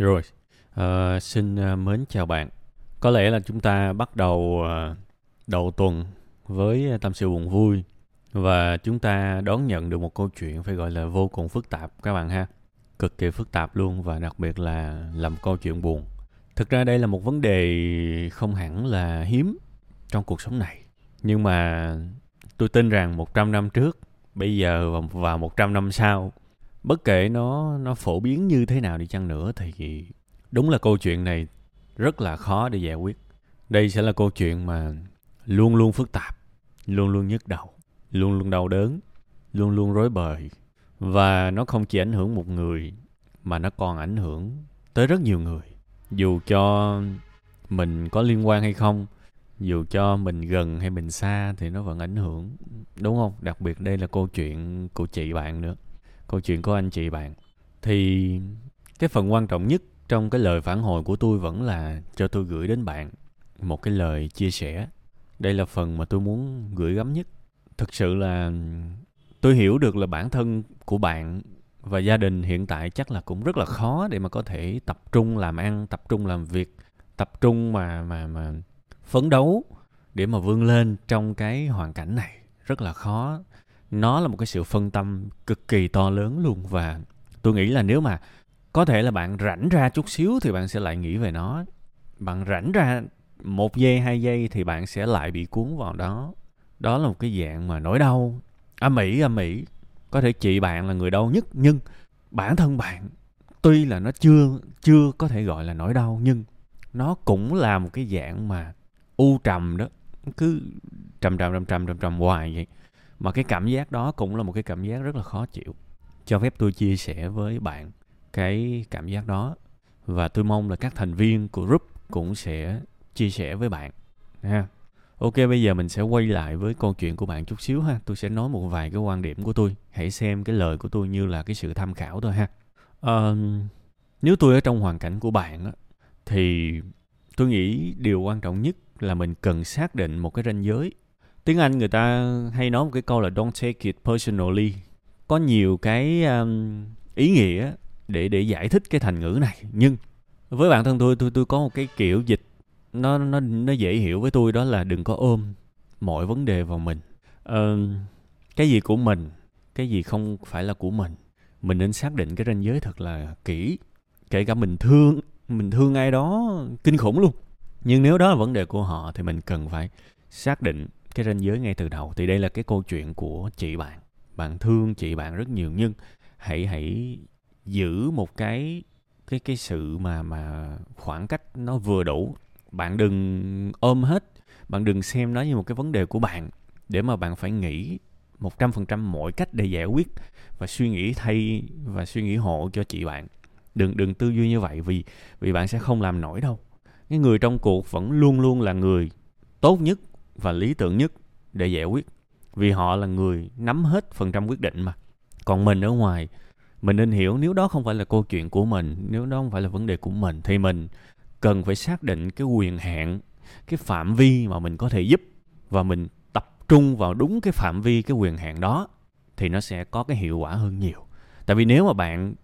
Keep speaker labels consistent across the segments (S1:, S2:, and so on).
S1: Rồi, uh, xin uh, mến chào bạn. Có lẽ là chúng ta bắt đầu uh, đầu tuần với tâm sự buồn vui và chúng ta đón nhận được một câu chuyện phải gọi là vô cùng phức tạp các bạn ha. Cực kỳ phức tạp luôn và đặc biệt là làm câu chuyện buồn. Thực ra đây là một vấn đề không hẳn là hiếm trong cuộc sống này. Nhưng mà tôi tin rằng 100 năm trước, bây giờ và 100 năm sau bất kể nó nó phổ biến như thế nào đi chăng nữa thì đúng là câu chuyện này rất là khó để giải quyết. Đây sẽ là câu chuyện mà luôn luôn phức tạp, luôn luôn nhức đầu, luôn luôn đau đớn, luôn luôn rối bời. Và nó không chỉ ảnh hưởng một người, mà nó còn ảnh hưởng tới rất nhiều người. Dù cho mình có liên quan hay không, dù cho mình gần hay mình xa thì nó vẫn ảnh hưởng, đúng không? Đặc biệt đây là câu chuyện của chị bạn nữa câu chuyện của anh chị bạn. Thì cái phần quan trọng nhất trong cái lời phản hồi của tôi vẫn là cho tôi gửi đến bạn một cái lời chia sẻ. Đây là phần mà tôi muốn gửi gắm nhất. Thực sự là tôi hiểu được là bản thân của bạn và gia đình hiện tại chắc là cũng rất là khó để mà có thể tập trung làm ăn, tập trung làm việc, tập trung mà mà mà phấn đấu để mà vươn lên trong cái hoàn cảnh này. Rất là khó nó là một cái sự phân tâm cực kỳ to lớn luôn và tôi nghĩ là nếu mà có thể là bạn rảnh ra chút xíu thì bạn sẽ lại nghĩ về nó. Bạn rảnh ra một giây, hai giây thì bạn sẽ lại bị cuốn vào đó. Đó là một cái dạng mà nỗi đau, âm ỉ âm ỉ. Có thể chị bạn là người đau nhất, nhưng bản thân bạn, tuy là nó chưa chưa có thể gọi là nỗi đau, nhưng nó cũng là một cái dạng mà u trầm đó. Cứ trầm trầm trầm trầm trầm trầm hoài vậy mà cái cảm giác đó cũng là một cái cảm giác rất là khó chịu. Cho phép tôi chia sẻ với bạn cái cảm giác đó. Và tôi mong là các thành viên của group cũng sẽ chia sẻ với bạn ha. Ok bây giờ mình sẽ quay lại với câu chuyện của bạn chút xíu ha. Tôi sẽ nói một vài cái quan điểm của tôi. Hãy xem cái lời của tôi như là cái sự tham khảo thôi ha. Uh, nếu tôi ở trong hoàn cảnh của bạn á, thì tôi nghĩ điều quan trọng nhất là mình cần xác định một cái ranh giới tiếng anh người ta hay nói một cái câu là don't take it personally có nhiều cái um, ý nghĩa để để giải thích cái thành ngữ này. Nhưng với bản thân tôi tôi tôi có một cái kiểu dịch nó nó nó dễ hiểu với tôi đó là đừng có ôm mọi vấn đề vào mình. Uh, cái gì của mình cái gì không phải là của mình mình nên xác định cái ranh giới thật là kỹ kể cả mình thương mình thương ai đó kinh khủng luôn. Nhưng nếu đó là vấn đề của họ thì mình cần phải xác định cái ranh giới ngay từ đầu. Thì đây là cái câu chuyện của chị bạn. Bạn thương chị bạn rất nhiều, nhưng hãy hãy giữ một cái cái cái sự mà mà khoảng cách nó vừa đủ. Bạn đừng ôm hết. Bạn đừng xem nó như một cái vấn đề của bạn để mà bạn phải nghĩ một trăm phần trăm mọi cách để giải quyết và suy nghĩ thay và suy nghĩ hộ cho chị bạn. Đừng đừng tư duy như vậy vì vì bạn sẽ không làm nổi đâu. Cái người trong cuộc vẫn luôn luôn là người tốt nhất và lý tưởng nhất để giải quyết. Vì họ là người nắm hết phần trăm quyết định mà. Còn mình ở ngoài, mình nên hiểu nếu đó không phải là câu chuyện của mình, nếu đó không phải là vấn đề của mình, thì mình cần phải xác định cái quyền hạn, cái phạm vi mà mình có thể giúp và mình tập trung vào đúng cái phạm vi, cái quyền hạn đó thì nó sẽ có cái hiệu quả hơn nhiều. Tại vì nếu mà bạn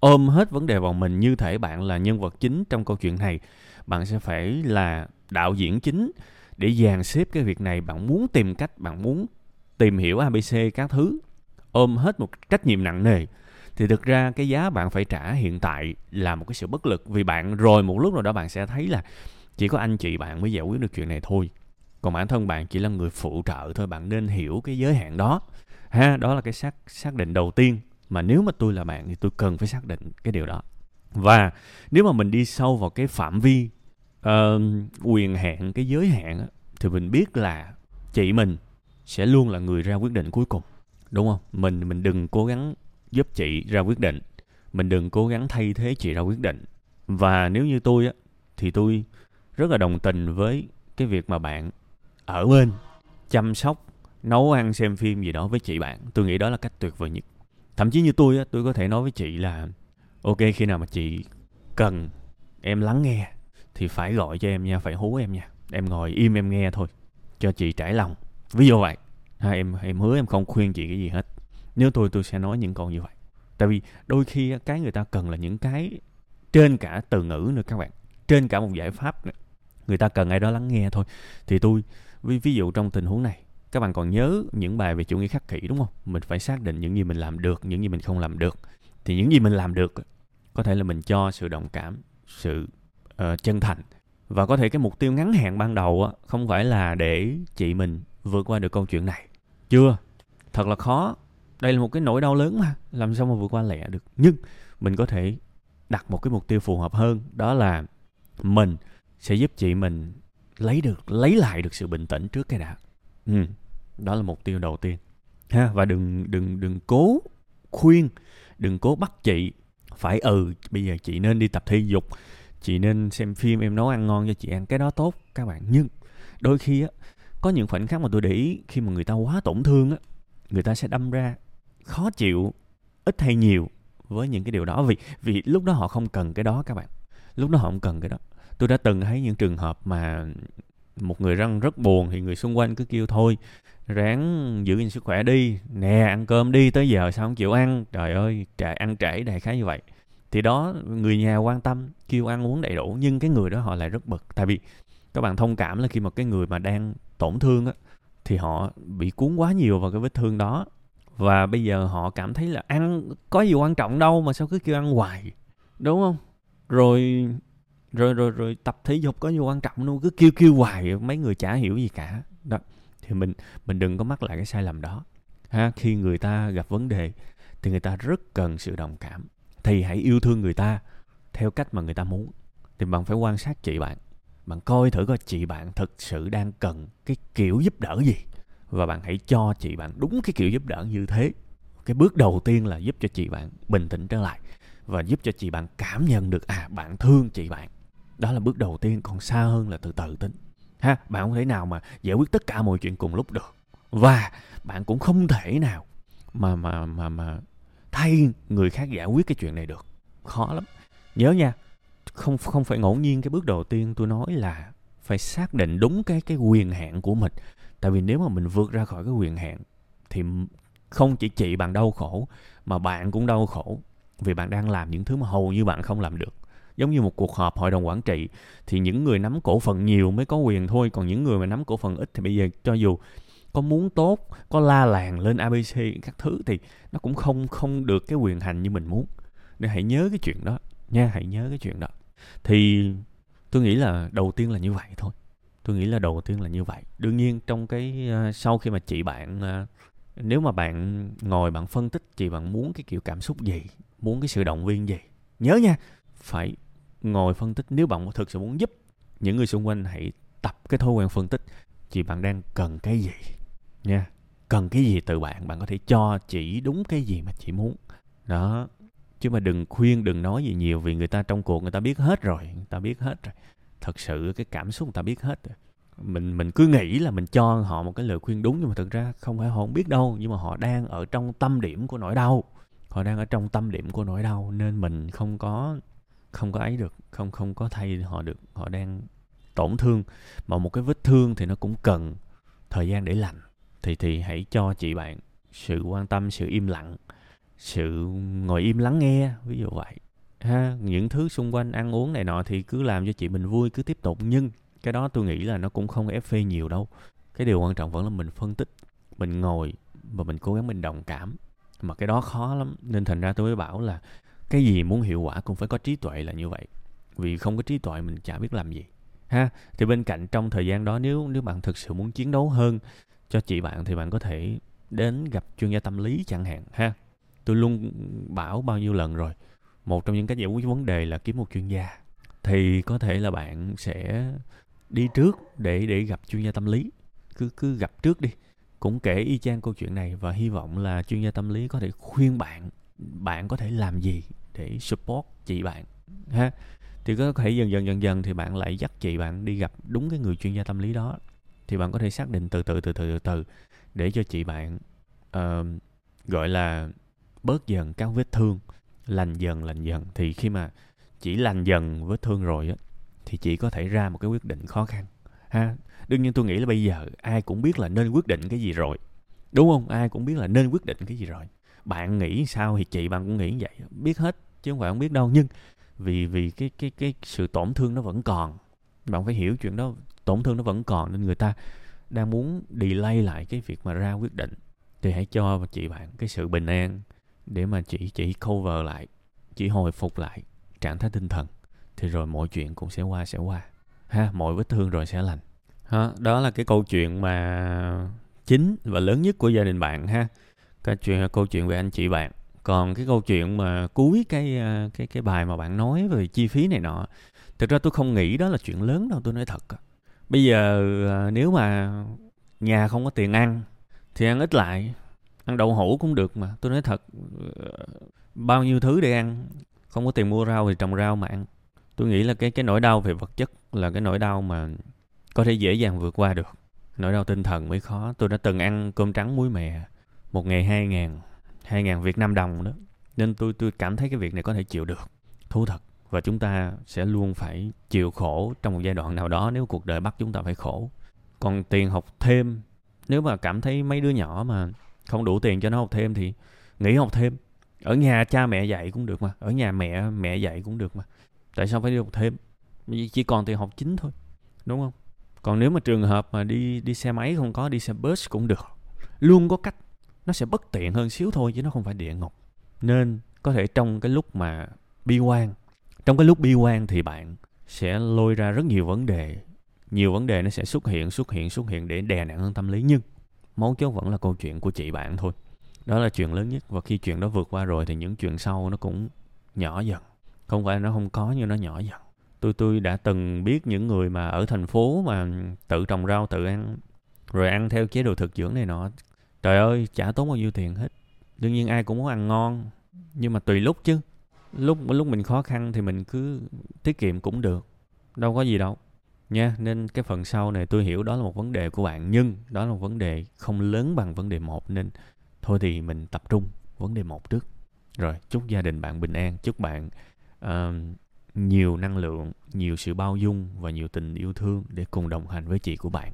S1: ôm hết vấn đề vào mình như thể bạn là nhân vật chính trong câu chuyện này, bạn sẽ phải là đạo diễn chính để dàn xếp cái việc này. Bạn muốn tìm cách, bạn muốn tìm hiểu abc các thứ, ôm hết một trách nhiệm nặng nề, thì thực ra cái giá bạn phải trả hiện tại là một cái sự bất lực. Vì bạn rồi một lúc nào đó bạn sẽ thấy là chỉ có anh chị bạn mới giải quyết được chuyện này thôi. Còn bản thân bạn chỉ là người phụ trợ thôi, bạn nên hiểu cái giới hạn đó. Ha, đó là cái xác xác định đầu tiên. Mà nếu mà tôi là bạn thì tôi cần phải xác định cái điều đó. Và nếu mà mình đi sâu vào cái phạm vi uh, quyền hạn cái giới hạn thì mình biết là chị mình sẽ luôn là người ra quyết định cuối cùng đúng không? Mình mình đừng cố gắng giúp chị ra quyết định. Mình đừng cố gắng thay thế chị ra quyết định. Và nếu như tôi á thì tôi rất là đồng tình với cái việc mà bạn ở bên chăm sóc nấu ăn xem phim gì đó với chị bạn. Tôi nghĩ đó là cách tuyệt vời nhất. Thậm chí như tôi á tôi có thể nói với chị là ok khi nào mà chị cần em lắng nghe thì phải gọi cho em nha phải hú em nha. Em ngồi im em nghe thôi cho chị trải lòng. Ví dụ vậy. Ha, em em hứa em không khuyên chị cái gì hết. Nếu tôi tôi sẽ nói những câu như vậy. Tại vì đôi khi cái người ta cần là những cái trên cả từ ngữ nữa các bạn. Trên cả một giải pháp nữa. người ta cần ai đó lắng nghe thôi. Thì tôi ví, ví dụ trong tình huống này các bạn còn nhớ những bài về chủ nghĩa khắc kỷ đúng không? Mình phải xác định những gì mình làm được những gì mình không làm được. Thì những gì mình làm được có thể là mình cho sự đồng cảm sự uh, chân thành. Và có thể cái mục tiêu ngắn hạn ban đầu á, không phải là để chị mình vượt qua được câu chuyện này. Chưa. Thật là khó. Đây là một cái nỗi đau lớn mà. Làm sao mà vượt qua lẹ được? Nhưng mình có thể đặt một cái mục tiêu phù hợp hơn. Đó là mình sẽ giúp chị mình lấy được lấy lại được sự bình tĩnh trước cái đã. Ừ, đó là mục tiêu đầu tiên. Ha và đừng đừng đừng cố khuyên đừng cố bắt chị phải ừ bây giờ chị nên đi tập thể dục chị nên xem phim em nấu ăn ngon cho chị ăn cái đó tốt, các bạn. Nhưng đôi khi á, có những khoảnh khắc mà tôi để ý, khi mà người ta quá tổn thương á, người ta sẽ đâm ra khó chịu, ít hay nhiều với những cái điều đó. Vì vì lúc đó họ không cần cái đó, các bạn. Lúc đó họ không cần cái đó. Tôi đã từng thấy những trường hợp mà một người răng rất buồn thì người xung quanh cứ kêu thôi, ráng giữ gìn sức khỏe đi, nè, ăn cơm đi, tới giờ sao không chịu ăn? Trời ơi trời ăn trễ đại khái như vậy thì đó, người nhà quan tâm, kêu ăn uống đầy đủ, nhưng cái người đó họ lại rất bực. Tại vì các bạn thông cảm là khi mà cái người mà đang tổn thương á, thì họ bị cuốn quá nhiều vào cái vết thương đó. Và bây giờ họ cảm thấy là ăn có gì quan trọng đâu mà sao cứ kêu ăn hoài, đúng không? Rồi rồi rồi rồi tập thể dục có gì quan trọng đâu, cứ kêu kêu hoài, mấy người chả hiểu gì cả. Đó, thì mình mình đừng có mắc lại cái sai lầm đó. Ha, khi người ta gặp vấn đề thì người ta rất cần sự đồng cảm thì hãy yêu thương người ta theo cách mà người ta muốn. Thì bạn phải quan sát chị bạn. Bạn coi thử coi chị bạn thực sự đang cần cái kiểu giúp đỡ gì. Và bạn hãy cho chị bạn đúng cái kiểu giúp đỡ như thế. Cái bước đầu tiên là giúp cho chị bạn bình tĩnh trở lại và giúp cho chị bạn cảm nhận được à bạn thương chị bạn. Đó là bước đầu tiên, còn xa hơn là từ từ tính. Ha, bạn không thể nào mà giải quyết tất cả mọi chuyện cùng lúc được. Và bạn cũng không thể nào mà mà mà mà thay người khác giải quyết cái chuyện này được. Khó lắm. Nhớ nha, không không phải ngẫu nhiên cái bước đầu tiên tôi nói là phải xác định đúng cái cái quyền hạn của mình. Tại vì nếu mà mình vượt ra khỏi cái quyền hạn thì không chỉ chị bạn đau khổ mà bạn cũng đau khổ vì bạn đang làm những thứ mà hầu như bạn không làm được. Giống như một cuộc họp hội đồng quản trị thì những người nắm cổ phần nhiều mới có quyền thôi, còn những người mà nắm cổ phần ít thì bây giờ cho dù có muốn tốt có la làng lên abc các thứ thì nó cũng không không được cái quyền hành như mình muốn. Nên hãy nhớ cái chuyện đó nha hãy nhớ cái chuyện đó. Thì tôi nghĩ là đầu tiên là như vậy thôi. Tôi nghĩ là đầu tiên là như vậy. Đương nhiên trong cái uh, sau khi mà chị bạn uh, nếu mà bạn ngồi bạn phân tích chị bạn muốn cái kiểu cảm xúc gì muốn cái sự động viên gì nhớ nha phải ngồi phân tích. Nếu bạn thực sự muốn giúp những người xung quanh hãy tập cái thói quen phân tích chị bạn đang cần cái gì nha. Cần cái gì từ bạn bạn có thể cho chỉ đúng cái gì mà chị muốn. Đó. Chứ mà đừng khuyên, đừng nói gì nhiều vì người ta trong cuộc người ta biết hết rồi, người ta biết hết rồi. Thật sự cái cảm xúc người ta biết hết rồi. Mình mình cứ nghĩ là mình cho họ một cái lời khuyên đúng nhưng mà thực ra không phải họ không biết đâu, nhưng mà họ đang ở trong tâm điểm của nỗi đau. Họ đang ở trong tâm điểm của nỗi đau nên mình không có không có ấy được, không không có thay họ được. Họ đang tổn thương. Mà một cái vết thương thì nó cũng cần thời gian để lành thì thì hãy cho chị bạn sự quan tâm, sự im lặng, sự ngồi im lắng nghe, ví dụ vậy. Ha, những thứ xung quanh ăn uống này nọ thì cứ làm cho chị mình vui, cứ tiếp tục. Nhưng cái đó tôi nghĩ là nó cũng không ép phê nhiều đâu. Cái điều quan trọng vẫn là mình phân tích, mình ngồi và mình cố gắng mình đồng cảm. Mà cái đó khó lắm. Nên thành ra tôi mới bảo là cái gì muốn hiệu quả cũng phải có trí tuệ là như vậy. Vì không có trí tuệ mình chả biết làm gì. Ha, thì bên cạnh trong thời gian đó, nếu nếu bạn thực sự muốn chiến đấu hơn cho chị bạn thì bạn có thể đến gặp chuyên gia tâm lý chẳng hạn, ha? Tôi luôn bảo bao nhiêu lần rồi, một trong những cách giải quyết vấn đề là kiếm một chuyên gia. Thì có thể là bạn sẽ đi trước để để gặp chuyên gia tâm lý. Cứ cứ gặp trước đi. Cũng kể y chang câu chuyện này và hy vọng là chuyên gia tâm lý có thể khuyên bạn bạn có thể làm gì để support chị bạn, ha? Thì có thể dần dần dần dần thì bạn lại dắt chị bạn đi gặp đúng cái người chuyên gia tâm lý đó thì bạn có thể xác định từ từ từ từ từ từ để cho chị bạn uh, gọi là bớt dần các vết thương lành dần lành dần. Thì khi mà chỉ lành dần vết thương rồi á thì chị có thể ra một cái quyết định khó khăn ha? Đương nhiên tôi nghĩ là bây giờ ai cũng biết là nên quyết định cái gì rồi đúng không? Ai cũng biết là nên quyết định cái gì rồi. Bạn nghĩ sao thì chị bạn cũng nghĩ vậy biết hết chứ không phải không biết đâu. Nhưng vì vì cái cái cái sự tổn thương nó vẫn còn bạn phải hiểu chuyện đó, tổn thương nó vẫn còn nên người ta đang muốn delay lại cái việc mà ra quyết định. Thì hãy cho chị bạn cái sự bình an để mà chị chỉ cover lại, chỉ hồi phục lại trạng thái tinh thần. Thì rồi mọi chuyện cũng sẽ qua sẽ qua. Ha, mọi vết thương rồi sẽ lành. Ha, đó là cái câu chuyện mà chính và lớn nhất của gia đình bạn ha. Cái chuyện, câu chuyện về anh chị bạn còn cái câu chuyện mà cuối cái ờ, cái cái bài mà bạn nói về chi phí này nọ, thực ra tôi không nghĩ đó là chuyện lớn đâu, tôi nói thật bây giờ ờ, nếu mà nhà không có tiền ăn thì ăn ít lại, ăn đậu hũ cũng được mà, tôi nói thật ờ, bao nhiêu thứ để ăn, không có tiền mua rau thì trồng rau mà ăn. Tôi nghĩ là cái cái nỗi đau về vật chất là cái nỗi đau mà có thể dễ dàng vượt qua được. Nỗi đau tinh thần mới khó. Tôi đã từng ăn cơm trắng muối mè, một ngày hai ngàn. 2.000 việt nam đồng đó. Nên tôi tôi cảm thấy cái việc này có thể chịu được, thú thật. Và chúng ta sẽ luôn phải chịu khổ trong một giai đoạn nào đó nếu cuộc đời bắt chúng ta phải khổ. Còn tiền học thêm, nếu mà cảm thấy mấy đứa nhỏ mà không đủ tiền cho nó học thêm thì nghỉ học thêm. Ở nhà cha mẹ dạy cũng được mà, ở nhà mẹ mẹ dạy cũng được mà. Tại sao phải đi học thêm? Chỉ còn tiền học chính thôi, đúng không? Còn nếu mà trường hợp mà đi đi xe máy không có, đi xe bus cũng được. Luôn có cách nó sẽ bất tiện hơn xíu thôi chứ nó không phải địa ngục. Nên có thể trong cái lúc mà bi quan, trong cái lúc bi quan thì bạn sẽ lôi ra rất nhiều vấn đề. Nhiều vấn đề nó sẽ xuất hiện xuất hiện xuất hiện để đè nặng hơn tâm lý. Nhưng mấu chốt vẫn là câu chuyện của chị bạn thôi. Đó là chuyện lớn nhất và khi chuyện đó vượt qua rồi thì những chuyện sau nó cũng nhỏ dần. Không phải nó không có nhưng nó nhỏ dần. Tôi tôi đã từng biết những người mà ở thành phố mà tự trồng rau, tự ăn, rồi ăn theo chế độ thực dưỡng này nọ trời ơi chả tốn bao nhiêu tiền hết. Đương nhiên ai cũng muốn ăn ngon nhưng mà tùy lúc chứ. Lúc lúc mình khó khăn thì mình cứ tiết kiệm cũng được đâu có gì đâu. Nha nên cái phần sau này tôi hiểu đó là một vấn đề của bạn nhưng đó là một vấn đề không lớn bằng vấn đề một nên thôi thì mình tập trung vấn đề một trước. Rồi chúc gia đình bạn bình an chúc bạn uh, nhiều năng lượng nhiều sự bao dung và nhiều tình yêu thương để cùng đồng hành với chị của bạn.